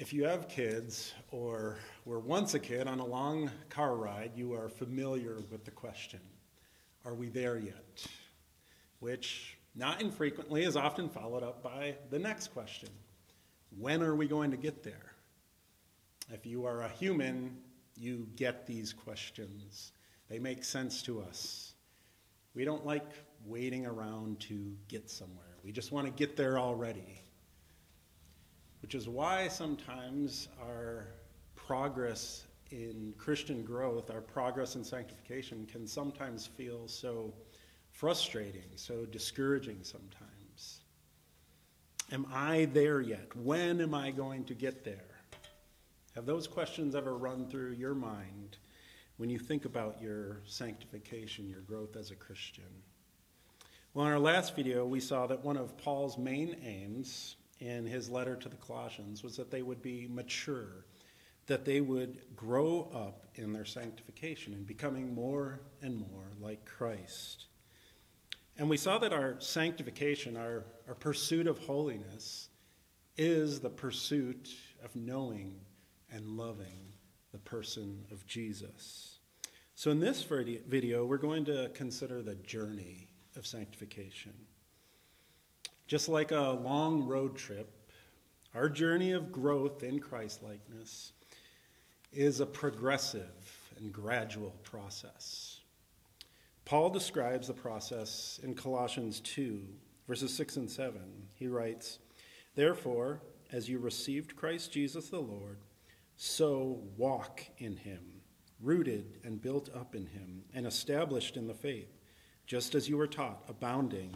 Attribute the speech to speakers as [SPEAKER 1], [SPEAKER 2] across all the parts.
[SPEAKER 1] If you have kids or were once a kid on a long car ride, you are familiar with the question Are we there yet? Which, not infrequently, is often followed up by the next question When are we going to get there? If you are a human, you get these questions. They make sense to us. We don't like waiting around to get somewhere, we just want to get there already which is why sometimes our progress in Christian growth, our progress in sanctification, can sometimes feel so frustrating, so discouraging sometimes. Am I there yet? When am I going to get there? Have those questions ever run through your mind when you think about your sanctification, your growth as a Christian? Well, in our last video, we saw that one of Paul's main aims in his letter to the Colossians was that they would be mature, that they would grow up in their sanctification and becoming more and more like Christ. And we saw that our sanctification, our, our pursuit of holiness, is the pursuit of knowing and loving the person of Jesus. So, in this video, we're going to consider the journey of sanctification. Just like a long road trip, our journey of growth in Christlikeness is a progressive and gradual process. Paul describes the process in Colossians 2, verses 6 and 7. He writes, Therefore, as you received Christ Jesus the Lord, so walk in him, rooted and built up in him, and established in the faith, just as you were taught, abounding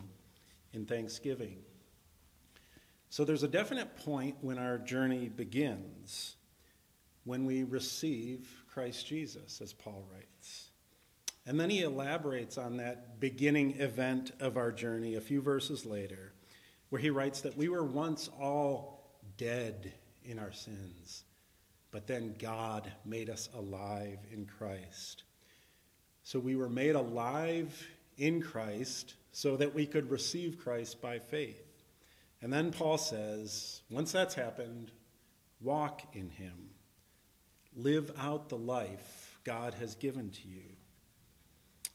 [SPEAKER 1] in thanksgiving. So there's a definite point when our journey begins, when we receive Christ Jesus, as Paul writes. And then he elaborates on that beginning event of our journey a few verses later, where he writes that we were once all dead in our sins, but then God made us alive in Christ. So we were made alive in Christ so that we could receive Christ by faith. And then Paul says, once that's happened, walk in him. Live out the life God has given to you.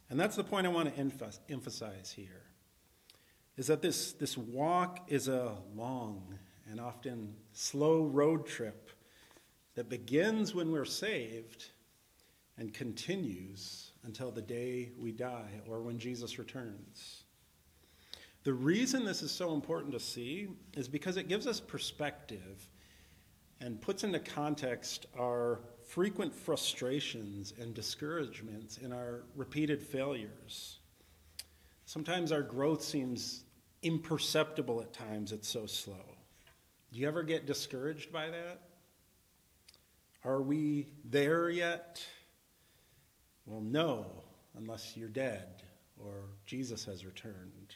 [SPEAKER 1] And that's the point I want to emphasize here. Is that this, this walk is a long and often slow road trip that begins when we're saved and continues until the day we die or when Jesus returns. The reason this is so important to see is because it gives us perspective and puts into context our frequent frustrations and discouragements and our repeated failures. Sometimes our growth seems imperceptible at times, it's so slow. Do you ever get discouraged by that? Are we there yet? Well, no, unless you're dead or Jesus has returned.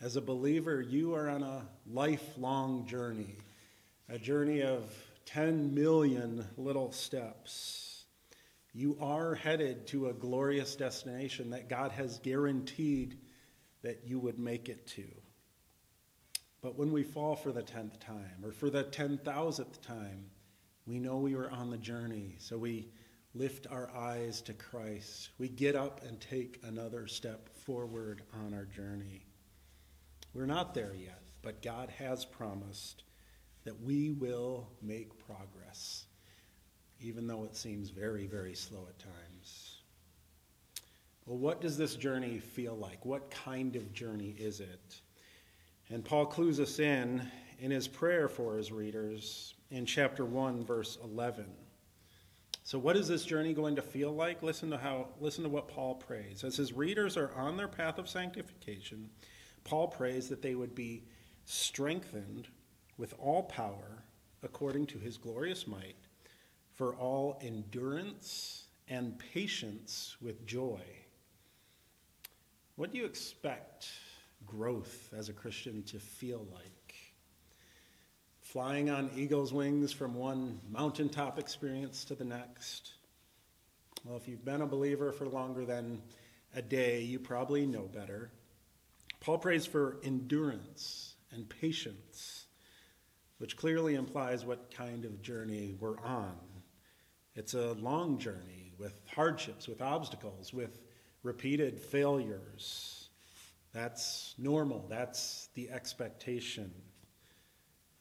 [SPEAKER 1] As a believer, you are on a lifelong journey, a journey of 10 million little steps. You are headed to a glorious destination that God has guaranteed that you would make it to. But when we fall for the 10th time or for the 10,000th time, we know we were on the journey. So we lift our eyes to Christ. We get up and take another step forward on our journey. We're not there yet, but God has promised that we will make progress, even though it seems very, very slow at times. Well, what does this journey feel like? What kind of journey is it? And Paul clues us in in his prayer for his readers in chapter 1 verse 11. So what is this journey going to feel like? Listen to how listen to what Paul prays. As his readers are on their path of sanctification, Paul prays that they would be strengthened with all power according to his glorious might for all endurance and patience with joy. What do you expect growth as a Christian to feel like? Flying on eagle's wings from one mountaintop experience to the next? Well, if you've been a believer for longer than a day, you probably know better. Paul prays for endurance and patience. which clearly implies what kind of journey we're on. It's a long journey with hardships, with obstacles, with repeated failures. That's normal, that's the expectation.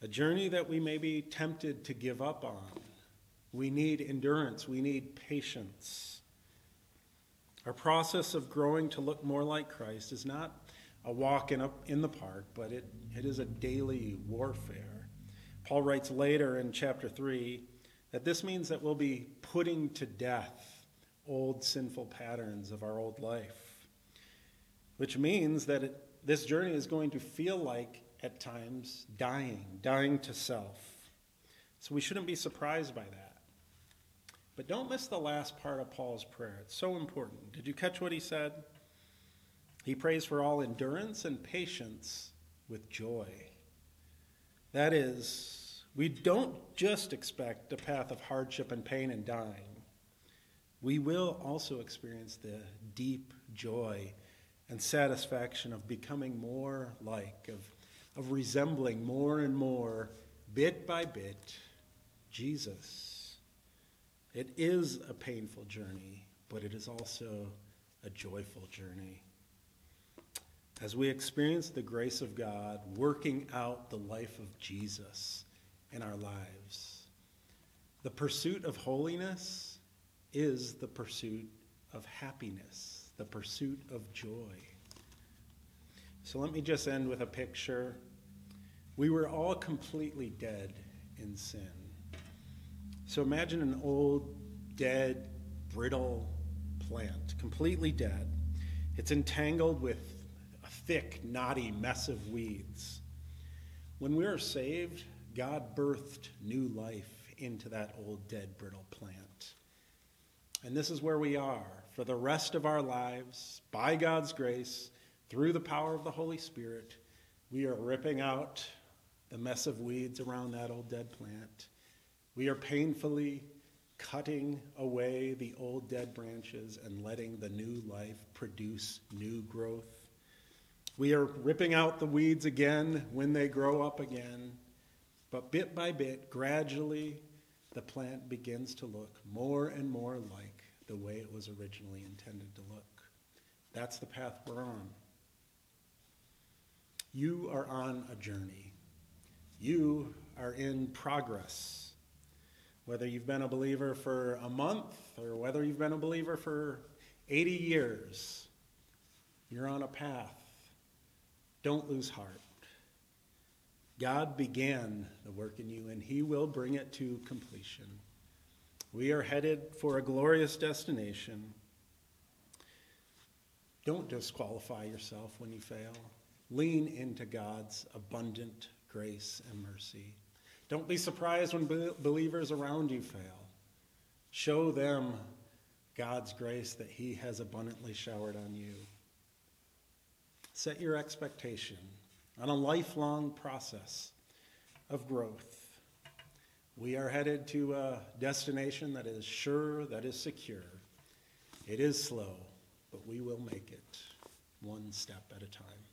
[SPEAKER 1] A journey that we may be tempted to give up on. We need endurance, we need patience. Our process of growing to look more like Christ is not a walk in, a, in the park, but it, it is a daily warfare. Paul writes later in chapter 3 that this means that we'll be putting to death old sinful patterns of our old life, which means that it, this journey is going to feel like, at times, dying, dying to self. So we shouldn't be surprised by that. But don't miss the last part of Paul's prayer. It's so important. Did you catch what he said? He prays for all endurance and patience with joy. That is, we don't just expect a path of hardship and pain and dying. We will also experience the deep joy and satisfaction of becoming more like, of, of resembling more and more, bit by bit, Jesus. It is a painful journey, but it is also a joyful journey as we experience the grace of God working out the life of Jesus in our lives. The pursuit of holiness is the pursuit of happiness, the pursuit of joy. So let me just end with a picture. We were all completely dead in sin. So imagine an old, dead, brittle plant, completely dead. It's entangled with a thick, knotty mess of weeds. When we are saved, God birthed new life into that old, dead, brittle plant. And this is where we are for the rest of our lives, by God's grace, through the power of the Holy Spirit. We are ripping out the mess of weeds around that old dead plant. We are painfully cutting away the old dead branches and letting the new life produce new growth. We are ripping out the weeds again when they grow up again. But bit by bit, gradually, the plant begins to look more and more like the way it was originally intended to look. That's the path we're on. You are on a journey. You are in progress. Whether you've been a believer for a month or whether you've been a believer for 80 years, you're on a path. Don't lose heart. God began the work in you, and He will bring it to completion. We are headed for a glorious destination. Don't disqualify yourself when you fail. Lean into God's abundant grace and mercy. Don't be surprised when believers around you fail. Show them God's grace that He has abundantly showered on you. Set your expectation on a lifelong process of growth. We are headed to a destination that is sure, that is secure. It is slow, but we will make it one step at a time.